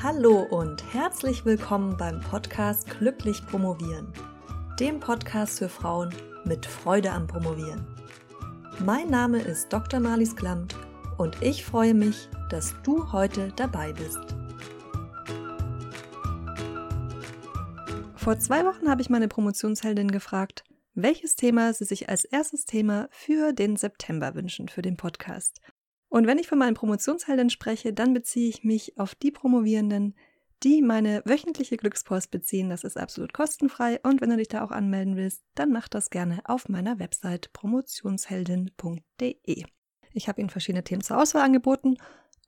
Hallo und herzlich willkommen beim Podcast Glücklich Promovieren, dem Podcast für Frauen mit Freude am Promovieren. Mein Name ist Dr. Marlies Klamt und ich freue mich, dass du heute dabei bist. Vor zwei Wochen habe ich meine Promotionsheldin gefragt, welches Thema sie sich als erstes Thema für den September wünschen für den Podcast. Und wenn ich von meinen Promotionshelden spreche, dann beziehe ich mich auf die Promovierenden, die meine wöchentliche Glückspost beziehen. Das ist absolut kostenfrei und wenn du dich da auch anmelden willst, dann mach das gerne auf meiner Website promotionsheldin.de. Ich habe Ihnen verschiedene Themen zur Auswahl angeboten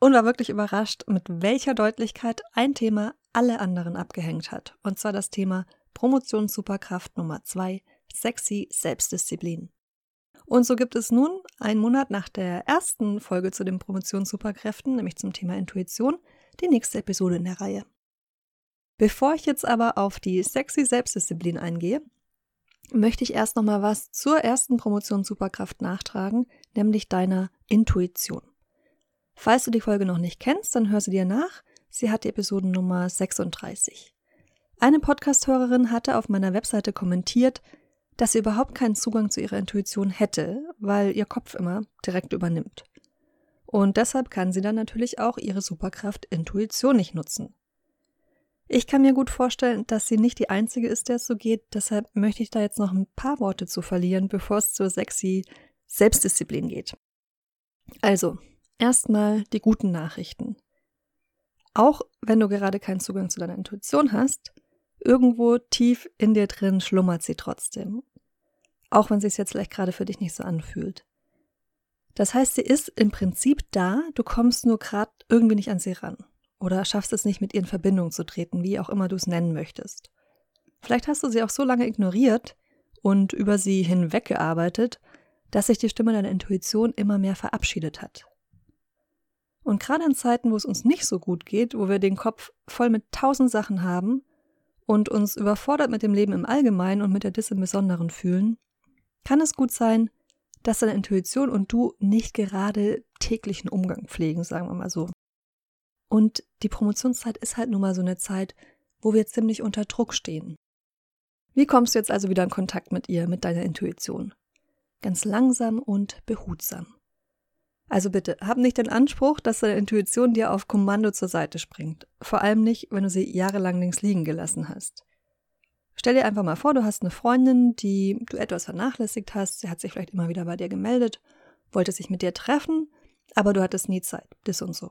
und war wirklich überrascht, mit welcher Deutlichkeit ein Thema alle anderen abgehängt hat. Und zwar das Thema Promotionssuperkraft Nummer 2, sexy Selbstdisziplin. Und so gibt es nun, einen Monat nach der ersten Folge zu den Promotionssuperkräften, nämlich zum Thema Intuition, die nächste Episode in der Reihe. Bevor ich jetzt aber auf die sexy Selbstdisziplin eingehe, möchte ich erst nochmal was zur ersten Promotionssuperkraft nachtragen, nämlich deiner Intuition. Falls du die Folge noch nicht kennst, dann hör sie dir nach. Sie hat die Episodennummer 36. Eine Podcasthörerin hatte auf meiner Webseite kommentiert, dass sie überhaupt keinen Zugang zu ihrer Intuition hätte, weil ihr Kopf immer direkt übernimmt. Und deshalb kann sie dann natürlich auch ihre Superkraft Intuition nicht nutzen. Ich kann mir gut vorstellen, dass sie nicht die einzige ist, der es so geht, deshalb möchte ich da jetzt noch ein paar Worte zu verlieren, bevor es zur sexy Selbstdisziplin geht. Also, erstmal die guten Nachrichten. Auch wenn du gerade keinen Zugang zu deiner Intuition hast, irgendwo tief in dir drin schlummert sie trotzdem. Auch wenn sie es jetzt vielleicht gerade für dich nicht so anfühlt. Das heißt, sie ist im Prinzip da, du kommst nur gerade irgendwie nicht an sie ran. Oder schaffst es nicht, mit ihr in Verbindung zu treten, wie auch immer du es nennen möchtest. Vielleicht hast du sie auch so lange ignoriert und über sie hinweggearbeitet, dass sich die Stimme deiner Intuition immer mehr verabschiedet hat. Und gerade in Zeiten, wo es uns nicht so gut geht, wo wir den Kopf voll mit tausend Sachen haben und uns überfordert mit dem Leben im Allgemeinen und mit der Dis im Besonderen fühlen, kann es gut sein, dass deine Intuition und du nicht gerade täglichen Umgang pflegen, sagen wir mal so. Und die Promotionszeit ist halt nun mal so eine Zeit, wo wir ziemlich unter Druck stehen. Wie kommst du jetzt also wieder in Kontakt mit ihr, mit deiner Intuition? Ganz langsam und behutsam. Also bitte, hab nicht den Anspruch, dass deine Intuition dir auf Kommando zur Seite springt. Vor allem nicht, wenn du sie jahrelang links liegen gelassen hast. Stell dir einfach mal vor, du hast eine Freundin, die du etwas vernachlässigt hast. Sie hat sich vielleicht immer wieder bei dir gemeldet, wollte sich mit dir treffen, aber du hattest nie Zeit. Das und so.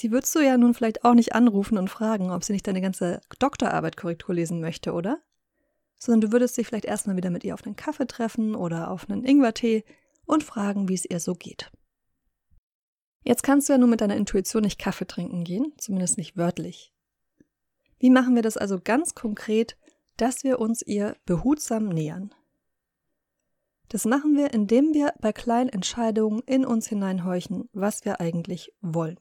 Die würdest du ja nun vielleicht auch nicht anrufen und fragen, ob sie nicht deine ganze Doktorarbeit Korrektur lesen möchte, oder? Sondern du würdest dich vielleicht erstmal wieder mit ihr auf einen Kaffee treffen oder auf einen Ingwertee und fragen, wie es ihr so geht. Jetzt kannst du ja nur mit deiner Intuition nicht Kaffee trinken gehen, zumindest nicht wörtlich. Wie machen wir das also ganz konkret, dass wir uns ihr behutsam nähern? Das machen wir, indem wir bei kleinen Entscheidungen in uns hineinhorchen, was wir eigentlich wollen.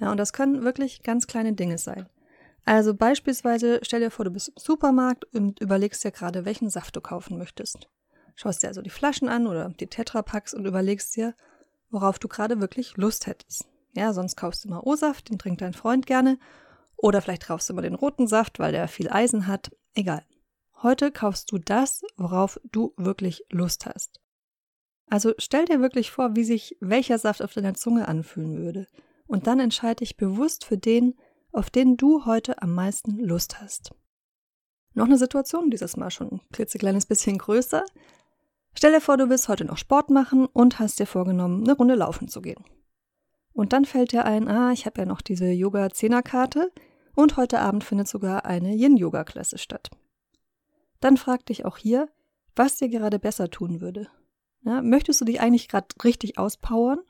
Ja, und das können wirklich ganz kleine Dinge sein. Also beispielsweise stell dir vor, du bist im Supermarkt und überlegst dir gerade, welchen Saft du kaufen möchtest. Schaust dir also die Flaschen an oder die Tetrapacks und überlegst dir, worauf du gerade wirklich Lust hättest. Ja, sonst kaufst du mal O-Saft, den trinkt dein Freund gerne oder vielleicht kaufst du mal den roten Saft, weil der viel Eisen hat. Egal. Heute kaufst du das, worauf du wirklich Lust hast. Also stell dir wirklich vor, wie sich welcher Saft auf deiner Zunge anfühlen würde. Und dann entscheide dich bewusst für den, auf den du heute am meisten Lust hast. Noch eine Situation, dieses Mal schon ein klitzekleines bisschen größer. Stell dir vor, du willst heute noch Sport machen und hast dir vorgenommen, eine Runde laufen zu gehen. Und dann fällt dir ein, ah, ich habe ja noch diese Yoga-Zehnerkarte, und heute Abend findet sogar eine Yin-Yoga-Klasse statt. Dann frag dich auch hier, was dir gerade besser tun würde. Ja, möchtest du dich eigentlich gerade richtig auspowern?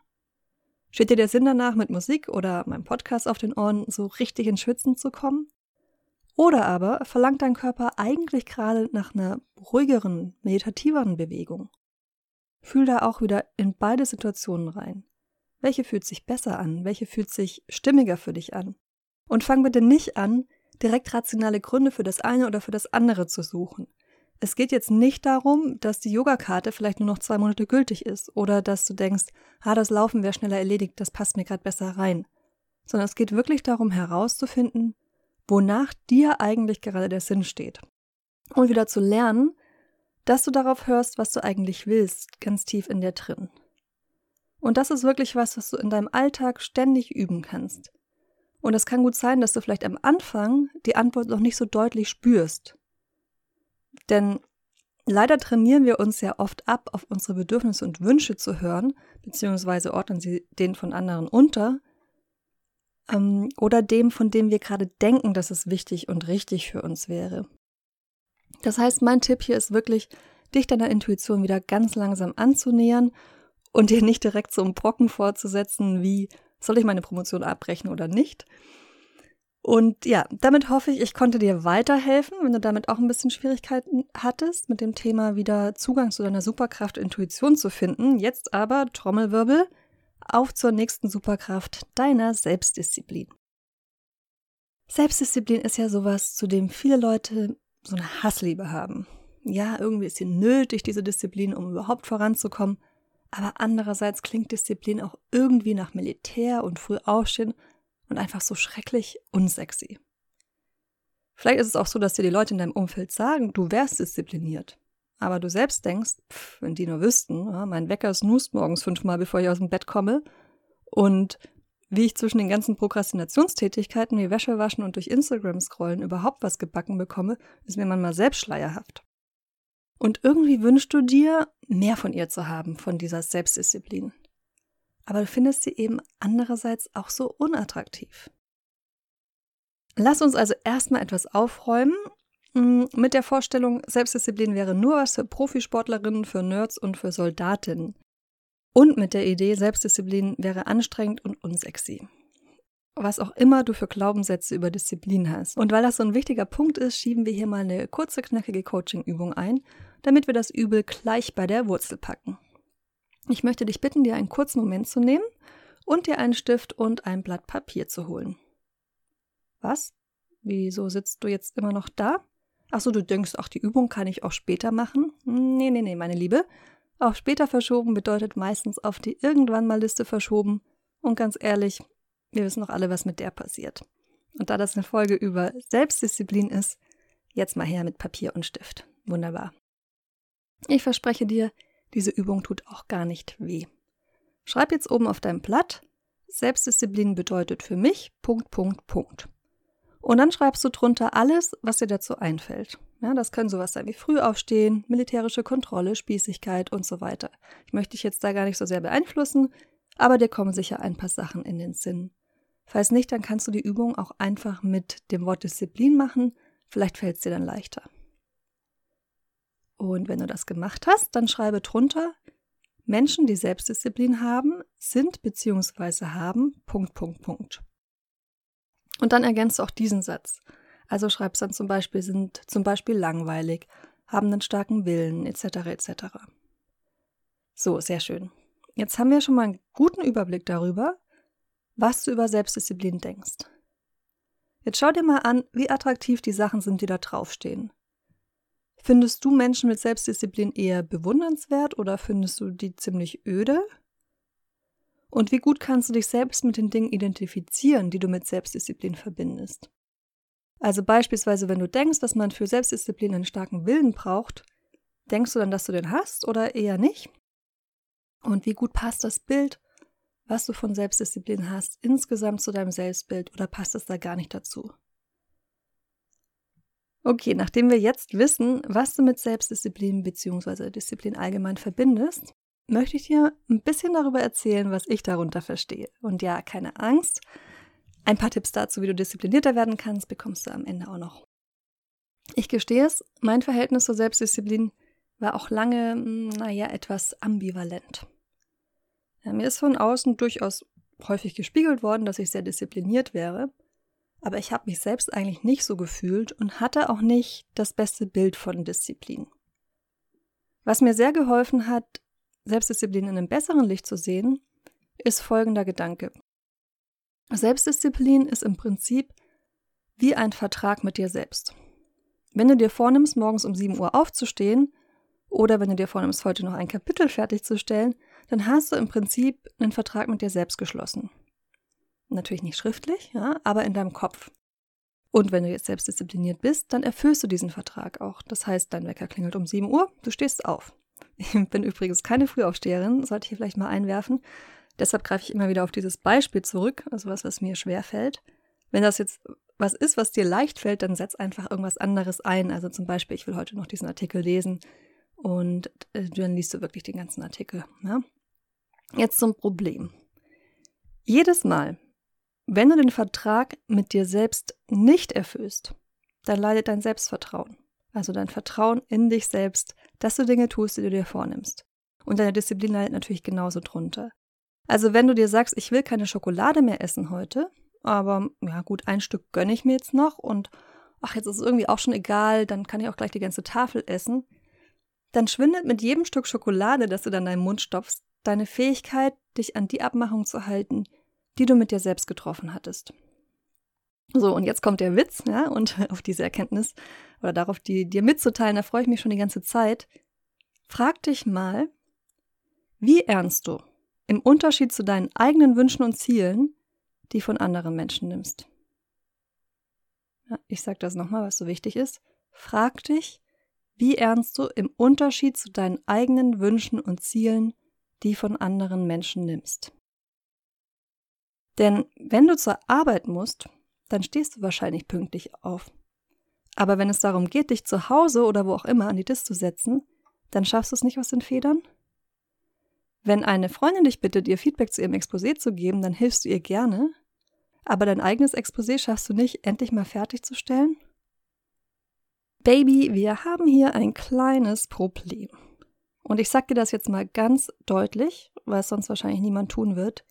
Steht dir der Sinn danach, mit Musik oder meinem Podcast auf den Ohren so richtig ins Schwitzen zu kommen? Oder aber verlangt dein Körper eigentlich gerade nach einer ruhigeren, meditativeren Bewegung? Fühl da auch wieder in beide Situationen rein. Welche fühlt sich besser an? Welche fühlt sich stimmiger für dich an? Und fang bitte nicht an, direkt rationale Gründe für das eine oder für das andere zu suchen. Es geht jetzt nicht darum, dass die Yogakarte vielleicht nur noch zwei Monate gültig ist oder dass du denkst, ah, das Laufen wäre schneller erledigt, das passt mir gerade besser rein. sondern es geht wirklich darum herauszufinden, wonach dir eigentlich gerade der Sinn steht. Und wieder zu lernen, dass du darauf hörst, was du eigentlich willst, ganz tief in dir drin. Und das ist wirklich was, was du in deinem Alltag ständig üben kannst. Und es kann gut sein, dass du vielleicht am Anfang die Antwort noch nicht so deutlich spürst. Denn leider trainieren wir uns ja oft ab, auf unsere Bedürfnisse und Wünsche zu hören, beziehungsweise ordnen sie den von anderen unter, ähm, oder dem, von dem wir gerade denken, dass es wichtig und richtig für uns wäre. Das heißt, mein Tipp hier ist wirklich, dich deiner Intuition wieder ganz langsam anzunähern und dir nicht direkt so einen Brocken vorzusetzen, wie soll ich meine Promotion abbrechen oder nicht. Und ja, damit hoffe ich, ich konnte dir weiterhelfen, wenn du damit auch ein bisschen Schwierigkeiten hattest, mit dem Thema wieder Zugang zu deiner Superkraft Intuition zu finden. Jetzt aber Trommelwirbel auf zur nächsten Superkraft deiner Selbstdisziplin. Selbstdisziplin ist ja sowas, zu dem viele Leute so eine Hassliebe haben. Ja, irgendwie ist sie nötig, diese Disziplin, um überhaupt voranzukommen. Aber andererseits klingt Disziplin auch irgendwie nach Militär und früh aufstehen und einfach so schrecklich unsexy. Vielleicht ist es auch so, dass dir die Leute in deinem Umfeld sagen, du wärst diszipliniert. Aber du selbst denkst, pff, wenn die nur wüssten, mein Wecker snoost morgens fünfmal, bevor ich aus dem Bett komme. Und wie ich zwischen den ganzen Prokrastinationstätigkeiten wie Wäsche waschen und durch Instagram scrollen überhaupt was gebacken bekomme, ist mir manchmal selbst schleierhaft. Und irgendwie wünschst du dir, mehr von ihr zu haben, von dieser Selbstdisziplin. Aber du findest sie eben andererseits auch so unattraktiv. Lass uns also erstmal etwas aufräumen mm, mit der Vorstellung, Selbstdisziplin wäre nur was für Profisportlerinnen, für Nerds und für Soldatinnen. Und mit der Idee, Selbstdisziplin wäre anstrengend und unsexy. Was auch immer du für Glaubenssätze über Disziplin hast. Und weil das so ein wichtiger Punkt ist, schieben wir hier mal eine kurze, knackige Coaching-Übung ein, damit wir das Übel gleich bei der Wurzel packen. Ich möchte dich bitten, dir einen kurzen Moment zu nehmen und dir einen Stift und ein Blatt Papier zu holen. Was? Wieso sitzt du jetzt immer noch da? Achso, du denkst, ach, die Übung kann ich auch später machen? Nee, nee, nee, meine Liebe. Auf später verschoben bedeutet meistens auf die irgendwann mal Liste verschoben. Und ganz ehrlich, wir wissen doch alle, was mit der passiert. Und da das eine Folge über Selbstdisziplin ist, jetzt mal her mit Papier und Stift. Wunderbar. Ich verspreche dir, diese Übung tut auch gar nicht weh. Schreib jetzt oben auf deinem Blatt, Selbstdisziplin bedeutet für mich Punkt, Punkt, Punkt. Und dann schreibst du drunter alles, was dir dazu einfällt. Ja, das können sowas sein wie Frühaufstehen, militärische Kontrolle, Spießigkeit und so weiter. Ich möchte dich jetzt da gar nicht so sehr beeinflussen, aber dir kommen sicher ein paar Sachen in den Sinn. Falls nicht, dann kannst du die Übung auch einfach mit dem Wort Disziplin machen. Vielleicht fällt es dir dann leichter. Und wenn du das gemacht hast, dann schreibe drunter, Menschen, die Selbstdisziplin haben, sind bzw. haben Punkt, Punkt, Punkt. Und dann ergänzt du auch diesen Satz. Also schreibst dann zum Beispiel, sind zum Beispiel langweilig, haben einen starken Willen, etc. etc. So, sehr schön. Jetzt haben wir schon mal einen guten Überblick darüber, was du über Selbstdisziplin denkst. Jetzt schau dir mal an, wie attraktiv die Sachen sind, die da draufstehen. Findest du Menschen mit Selbstdisziplin eher bewundernswert oder findest du die ziemlich öde? Und wie gut kannst du dich selbst mit den Dingen identifizieren, die du mit Selbstdisziplin verbindest? Also beispielsweise, wenn du denkst, dass man für Selbstdisziplin einen starken Willen braucht, denkst du dann, dass du den hast oder eher nicht? Und wie gut passt das Bild, was du von Selbstdisziplin hast, insgesamt zu deinem Selbstbild oder passt es da gar nicht dazu? Okay, nachdem wir jetzt wissen, was du mit Selbstdisziplin bzw. Disziplin allgemein verbindest, möchte ich dir ein bisschen darüber erzählen, was ich darunter verstehe. Und ja, keine Angst, ein paar Tipps dazu, wie du disziplinierter werden kannst, bekommst du am Ende auch noch. Ich gestehe es, mein Verhältnis zur Selbstdisziplin war auch lange, hm, naja, etwas ambivalent. Ja, mir ist von außen durchaus häufig gespiegelt worden, dass ich sehr diszipliniert wäre, aber ich habe mich selbst eigentlich nicht so gefühlt und hatte auch nicht das beste Bild von Disziplin. Was mir sehr geholfen hat, Selbstdisziplin in einem besseren Licht zu sehen, ist folgender Gedanke. Selbstdisziplin ist im Prinzip wie ein Vertrag mit dir selbst. Wenn du dir vornimmst, morgens um 7 Uhr aufzustehen, oder wenn du dir vornimmst, heute noch ein Kapitel fertigzustellen, dann hast du im Prinzip einen Vertrag mit dir selbst geschlossen. Natürlich nicht schriftlich, ja, aber in deinem Kopf. Und wenn du jetzt selbstdiszipliniert bist, dann erfüllst du diesen Vertrag auch. Das heißt, dein Wecker klingelt um 7 Uhr, du stehst auf. Ich bin übrigens keine Frühaufsteherin, sollte ich hier vielleicht mal einwerfen. Deshalb greife ich immer wieder auf dieses Beispiel zurück, also was, was mir schwer fällt. Wenn das jetzt was ist, was dir leicht fällt, dann setz einfach irgendwas anderes ein. Also zum Beispiel, ich will heute noch diesen Artikel lesen und äh, dann liest du wirklich den ganzen Artikel. Ja? Jetzt zum Problem. Jedes Mal, wenn du den Vertrag mit dir selbst nicht erfüllst, dann leidet dein Selbstvertrauen. Also dein Vertrauen in dich selbst, dass du Dinge tust, die du dir vornimmst. Und deine Disziplin leidet natürlich genauso drunter. Also wenn du dir sagst, ich will keine Schokolade mehr essen heute, aber ja gut, ein Stück gönne ich mir jetzt noch und ach, jetzt ist es irgendwie auch schon egal, dann kann ich auch gleich die ganze Tafel essen, dann schwindet mit jedem Stück Schokolade, das du dann in deinen Mund stopfst, deine Fähigkeit, dich an die Abmachung zu halten, die du mit dir selbst getroffen hattest. So, und jetzt kommt der Witz, ja, und auf diese Erkenntnis oder darauf, die dir mitzuteilen, da freue ich mich schon die ganze Zeit. Frag dich mal, wie ernst du im Unterschied zu deinen eigenen Wünschen und Zielen die von anderen Menschen nimmst. Ja, ich sage das nochmal, was so wichtig ist. Frag dich, wie ernst du im Unterschied zu deinen eigenen Wünschen und Zielen die von anderen Menschen nimmst. Denn wenn du zur Arbeit musst, dann stehst du wahrscheinlich pünktlich auf. Aber wenn es darum geht, dich zu Hause oder wo auch immer an die Dis zu setzen, dann schaffst du es nicht aus den Federn? Wenn eine Freundin dich bittet, ihr Feedback zu ihrem Exposé zu geben, dann hilfst du ihr gerne, aber dein eigenes Exposé schaffst du nicht, endlich mal fertigzustellen? Baby, wir haben hier ein kleines Problem. Und ich sag dir das jetzt mal ganz deutlich, weil es sonst wahrscheinlich niemand tun wird.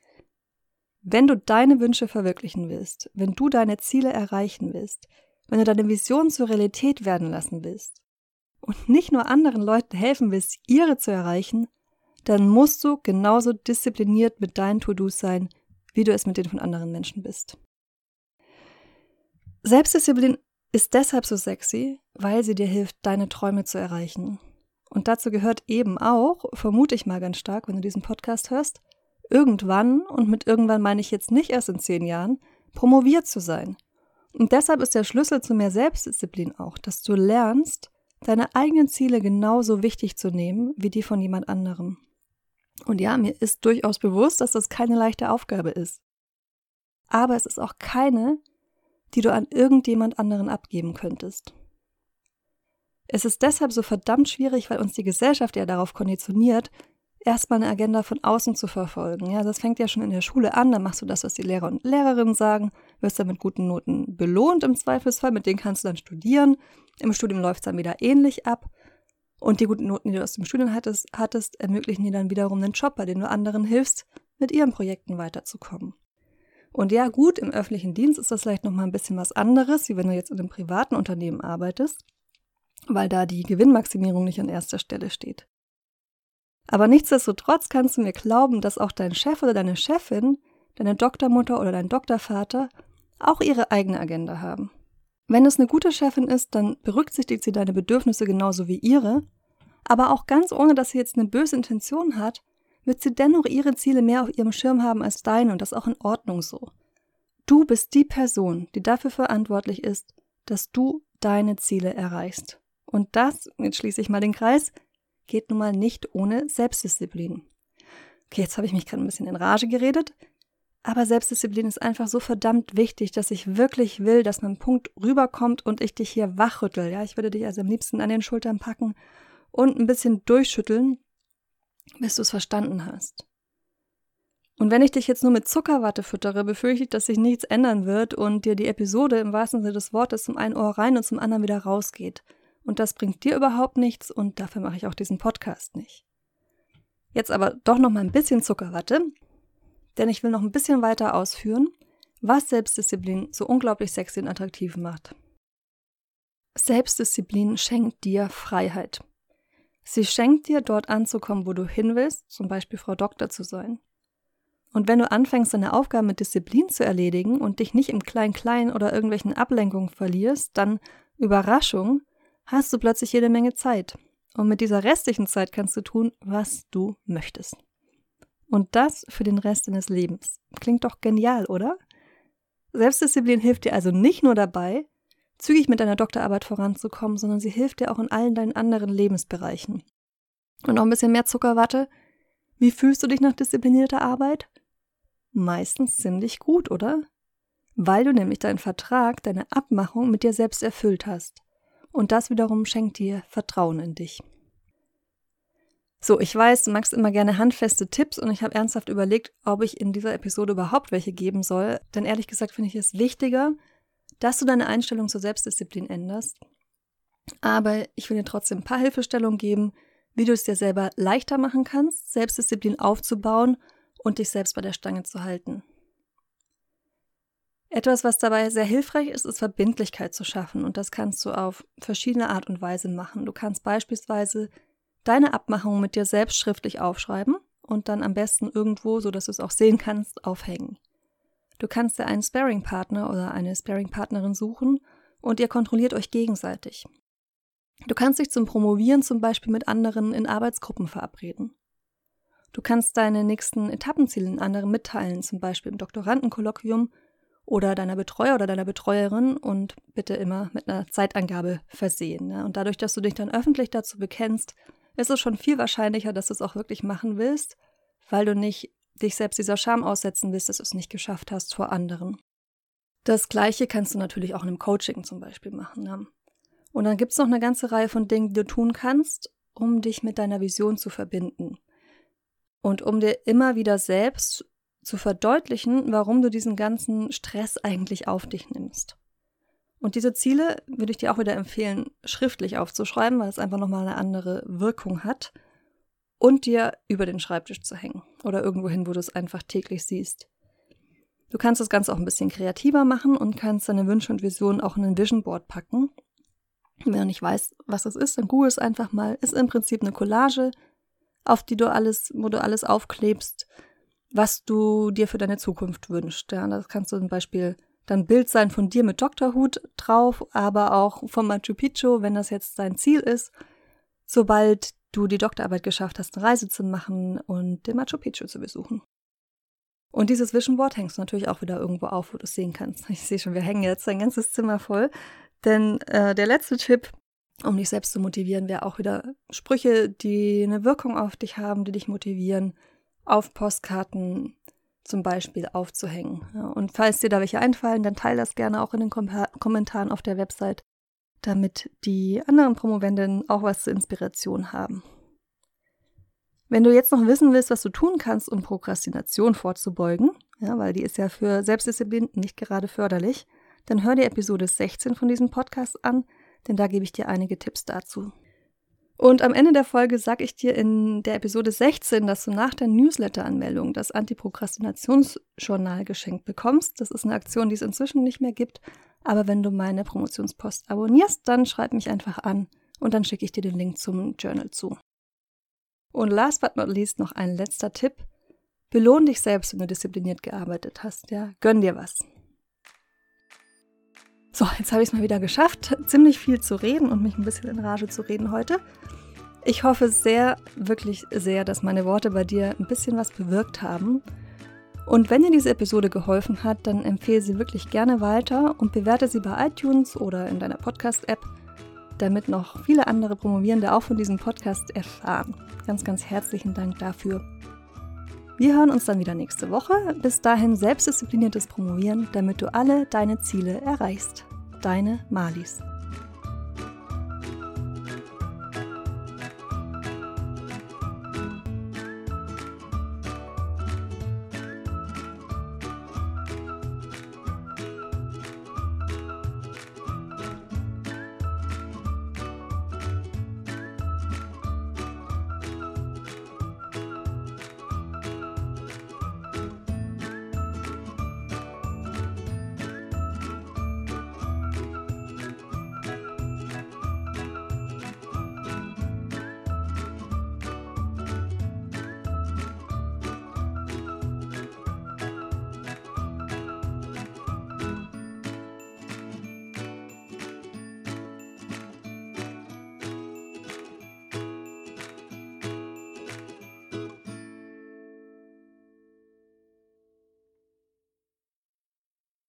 Wenn du deine Wünsche verwirklichen willst, wenn du deine Ziele erreichen willst, wenn du deine Vision zur Realität werden lassen willst und nicht nur anderen Leuten helfen willst, ihre zu erreichen, dann musst du genauso diszipliniert mit deinen To-Dos sein, wie du es mit denen von anderen Menschen bist. Selbstdisziplin ist deshalb so sexy, weil sie dir hilft, deine Träume zu erreichen. Und dazu gehört eben auch, vermute ich mal ganz stark, wenn du diesen Podcast hörst, irgendwann, und mit irgendwann meine ich jetzt nicht erst in zehn Jahren, promoviert zu sein. Und deshalb ist der Schlüssel zu mehr Selbstdisziplin auch, dass du lernst, deine eigenen Ziele genauso wichtig zu nehmen wie die von jemand anderem. Und ja, mir ist durchaus bewusst, dass das keine leichte Aufgabe ist. Aber es ist auch keine, die du an irgendjemand anderen abgeben könntest. Es ist deshalb so verdammt schwierig, weil uns die Gesellschaft ja darauf konditioniert, erstmal eine Agenda von außen zu verfolgen. Ja, das fängt ja schon in der Schule an, dann machst du das, was die Lehrer und Lehrerinnen sagen, wirst dann mit guten Noten belohnt im Zweifelsfall, mit denen kannst du dann studieren. Im Studium läuft es dann wieder ähnlich ab. Und die guten Noten, die du aus dem Studium hattest, hattest, ermöglichen dir dann wiederum einen Job, bei dem du anderen hilfst, mit ihren Projekten weiterzukommen. Und ja, gut, im öffentlichen Dienst ist das vielleicht nochmal ein bisschen was anderes, wie wenn du jetzt in einem privaten Unternehmen arbeitest, weil da die Gewinnmaximierung nicht an erster Stelle steht. Aber nichtsdestotrotz kannst du mir glauben, dass auch dein Chef oder deine Chefin, deine Doktormutter oder dein Doktorvater auch ihre eigene Agenda haben. Wenn es eine gute Chefin ist, dann berücksichtigt sie deine Bedürfnisse genauso wie ihre, aber auch ganz ohne, dass sie jetzt eine böse Intention hat, wird sie dennoch ihre Ziele mehr auf ihrem Schirm haben als deine und das auch in Ordnung so. Du bist die Person, die dafür verantwortlich ist, dass du deine Ziele erreichst. Und das, jetzt schließe ich mal den Kreis, geht nun mal nicht ohne Selbstdisziplin. Okay, jetzt habe ich mich gerade ein bisschen in Rage geredet. Aber Selbstdisziplin ist einfach so verdammt wichtig, dass ich wirklich will, dass man Punkt rüberkommt und ich dich hier wachrüttel. Ja, ich würde dich also am liebsten an den Schultern packen und ein bisschen durchschütteln, bis du es verstanden hast. Und wenn ich dich jetzt nur mit Zuckerwatte füttere, befürchte ich, dass sich nichts ändern wird und dir die Episode im wahrsten Sinne des Wortes zum einen Ohr rein und zum anderen wieder rausgeht. Und das bringt dir überhaupt nichts und dafür mache ich auch diesen Podcast nicht. Jetzt aber doch noch mal ein bisschen Zuckerwatte denn ich will noch ein bisschen weiter ausführen, was Selbstdisziplin so unglaublich sexy und attraktiv macht. Selbstdisziplin schenkt dir Freiheit. Sie schenkt dir, dort anzukommen, wo du hin willst, zum Beispiel Frau Doktor zu sein. Und wenn du anfängst, deine Aufgaben mit Disziplin zu erledigen und dich nicht im Klein-Klein oder irgendwelchen Ablenkungen verlierst, dann Überraschung, hast du plötzlich jede Menge Zeit. Und mit dieser restlichen Zeit kannst du tun, was du möchtest. Und das für den Rest deines Lebens. Klingt doch genial, oder? Selbstdisziplin hilft dir also nicht nur dabei, zügig mit deiner Doktorarbeit voranzukommen, sondern sie hilft dir auch in allen deinen anderen Lebensbereichen. Und noch ein bisschen mehr Zuckerwatte. Wie fühlst du dich nach disziplinierter Arbeit? Meistens ziemlich gut, oder? Weil du nämlich deinen Vertrag, deine Abmachung mit dir selbst erfüllt hast. Und das wiederum schenkt dir Vertrauen in dich. So, ich weiß, du magst immer gerne handfeste Tipps und ich habe ernsthaft überlegt, ob ich in dieser Episode überhaupt welche geben soll. Denn ehrlich gesagt finde ich es wichtiger, dass du deine Einstellung zur Selbstdisziplin änderst. Aber ich will dir trotzdem ein paar Hilfestellungen geben, wie du es dir selber leichter machen kannst, Selbstdisziplin aufzubauen und dich selbst bei der Stange zu halten. Etwas, was dabei sehr hilfreich ist, ist Verbindlichkeit zu schaffen und das kannst du auf verschiedene Art und Weise machen. Du kannst beispielsweise deine Abmachungen mit dir selbst schriftlich aufschreiben und dann am besten irgendwo, so dass du es auch sehen kannst, aufhängen. Du kannst dir einen Sparing-Partner oder eine Sparing-Partnerin suchen und ihr kontrolliert euch gegenseitig. Du kannst dich zum Promovieren zum Beispiel mit anderen in Arbeitsgruppen verabreden. Du kannst deine nächsten Etappenziele in anderen mitteilen, zum Beispiel im Doktorandenkolloquium oder deiner Betreuer oder deiner Betreuerin und bitte immer mit einer Zeitangabe versehen. Ne? Und dadurch, dass du dich dann öffentlich dazu bekennst, ist es schon viel wahrscheinlicher, dass du es auch wirklich machen willst, weil du nicht dich selbst dieser Scham aussetzen willst, dass du es nicht geschafft hast vor anderen. Das gleiche kannst du natürlich auch in einem Coaching zum Beispiel machen. Ja. Und dann gibt es noch eine ganze Reihe von Dingen, die du tun kannst, um dich mit deiner Vision zu verbinden. Und um dir immer wieder selbst zu verdeutlichen, warum du diesen ganzen Stress eigentlich auf dich nimmst. Und diese Ziele würde ich dir auch wieder empfehlen, schriftlich aufzuschreiben, weil es einfach nochmal eine andere Wirkung hat. Und dir über den Schreibtisch zu hängen oder irgendwo hin, wo du es einfach täglich siehst. Du kannst das Ganze auch ein bisschen kreativer machen und kannst deine Wünsche und Visionen auch in ein Vision Board packen. Wenn du nicht weißt, was das ist, dann google es einfach mal. Ist im Prinzip eine Collage, auf die du alles, wo du alles aufklebst, was du dir für deine Zukunft wünschst. Ja, das kannst du zum Beispiel dann Bild sein von dir mit Doktorhut drauf, aber auch von Machu Picchu, wenn das jetzt dein Ziel ist, sobald du die Doktorarbeit geschafft hast, eine Reise zu machen und den Machu Picchu zu besuchen. Und dieses Vision Board hängst du natürlich auch wieder irgendwo auf, wo du es sehen kannst. Ich sehe schon, wir hängen jetzt ein ganzes Zimmer voll. Denn äh, der letzte Tipp, um dich selbst zu motivieren, wäre auch wieder Sprüche, die eine Wirkung auf dich haben, die dich motivieren, auf Postkarten zum Beispiel aufzuhängen. Ja, und falls dir da welche einfallen, dann teile das gerne auch in den Kom Kommentaren auf der Website, damit die anderen Promovendinnen auch was zur Inspiration haben. Wenn du jetzt noch wissen willst, was du tun kannst, um Prokrastination vorzubeugen, ja, weil die ist ja für Selbstdisziplin nicht gerade förderlich, dann hör dir Episode 16 von diesem Podcast an, denn da gebe ich dir einige Tipps dazu. Und am Ende der Folge sage ich dir in der Episode 16, dass du nach der Newsletter-Anmeldung das Antiprokrastinationsjournal geschenkt bekommst. Das ist eine Aktion, die es inzwischen nicht mehr gibt. Aber wenn du meine Promotionspost abonnierst, dann schreib mich einfach an und dann schicke ich dir den Link zum Journal zu. Und last but not least noch ein letzter Tipp. Belohn dich selbst, wenn du diszipliniert gearbeitet hast. Ja, gönn dir was. So, jetzt habe ich es mal wieder geschafft, ziemlich viel zu reden und mich ein bisschen in Rage zu reden heute. Ich hoffe sehr, wirklich sehr, dass meine Worte bei dir ein bisschen was bewirkt haben. Und wenn dir diese Episode geholfen hat, dann empfehle sie wirklich gerne weiter und bewerte sie bei iTunes oder in deiner Podcast-App, damit noch viele andere Promovierende auch von diesem Podcast erfahren. Ganz, ganz herzlichen Dank dafür. Wir hören uns dann wieder nächste Woche. Bis dahin selbstdiszipliniertes Promovieren, damit du alle deine Ziele erreichst. Deine Malis.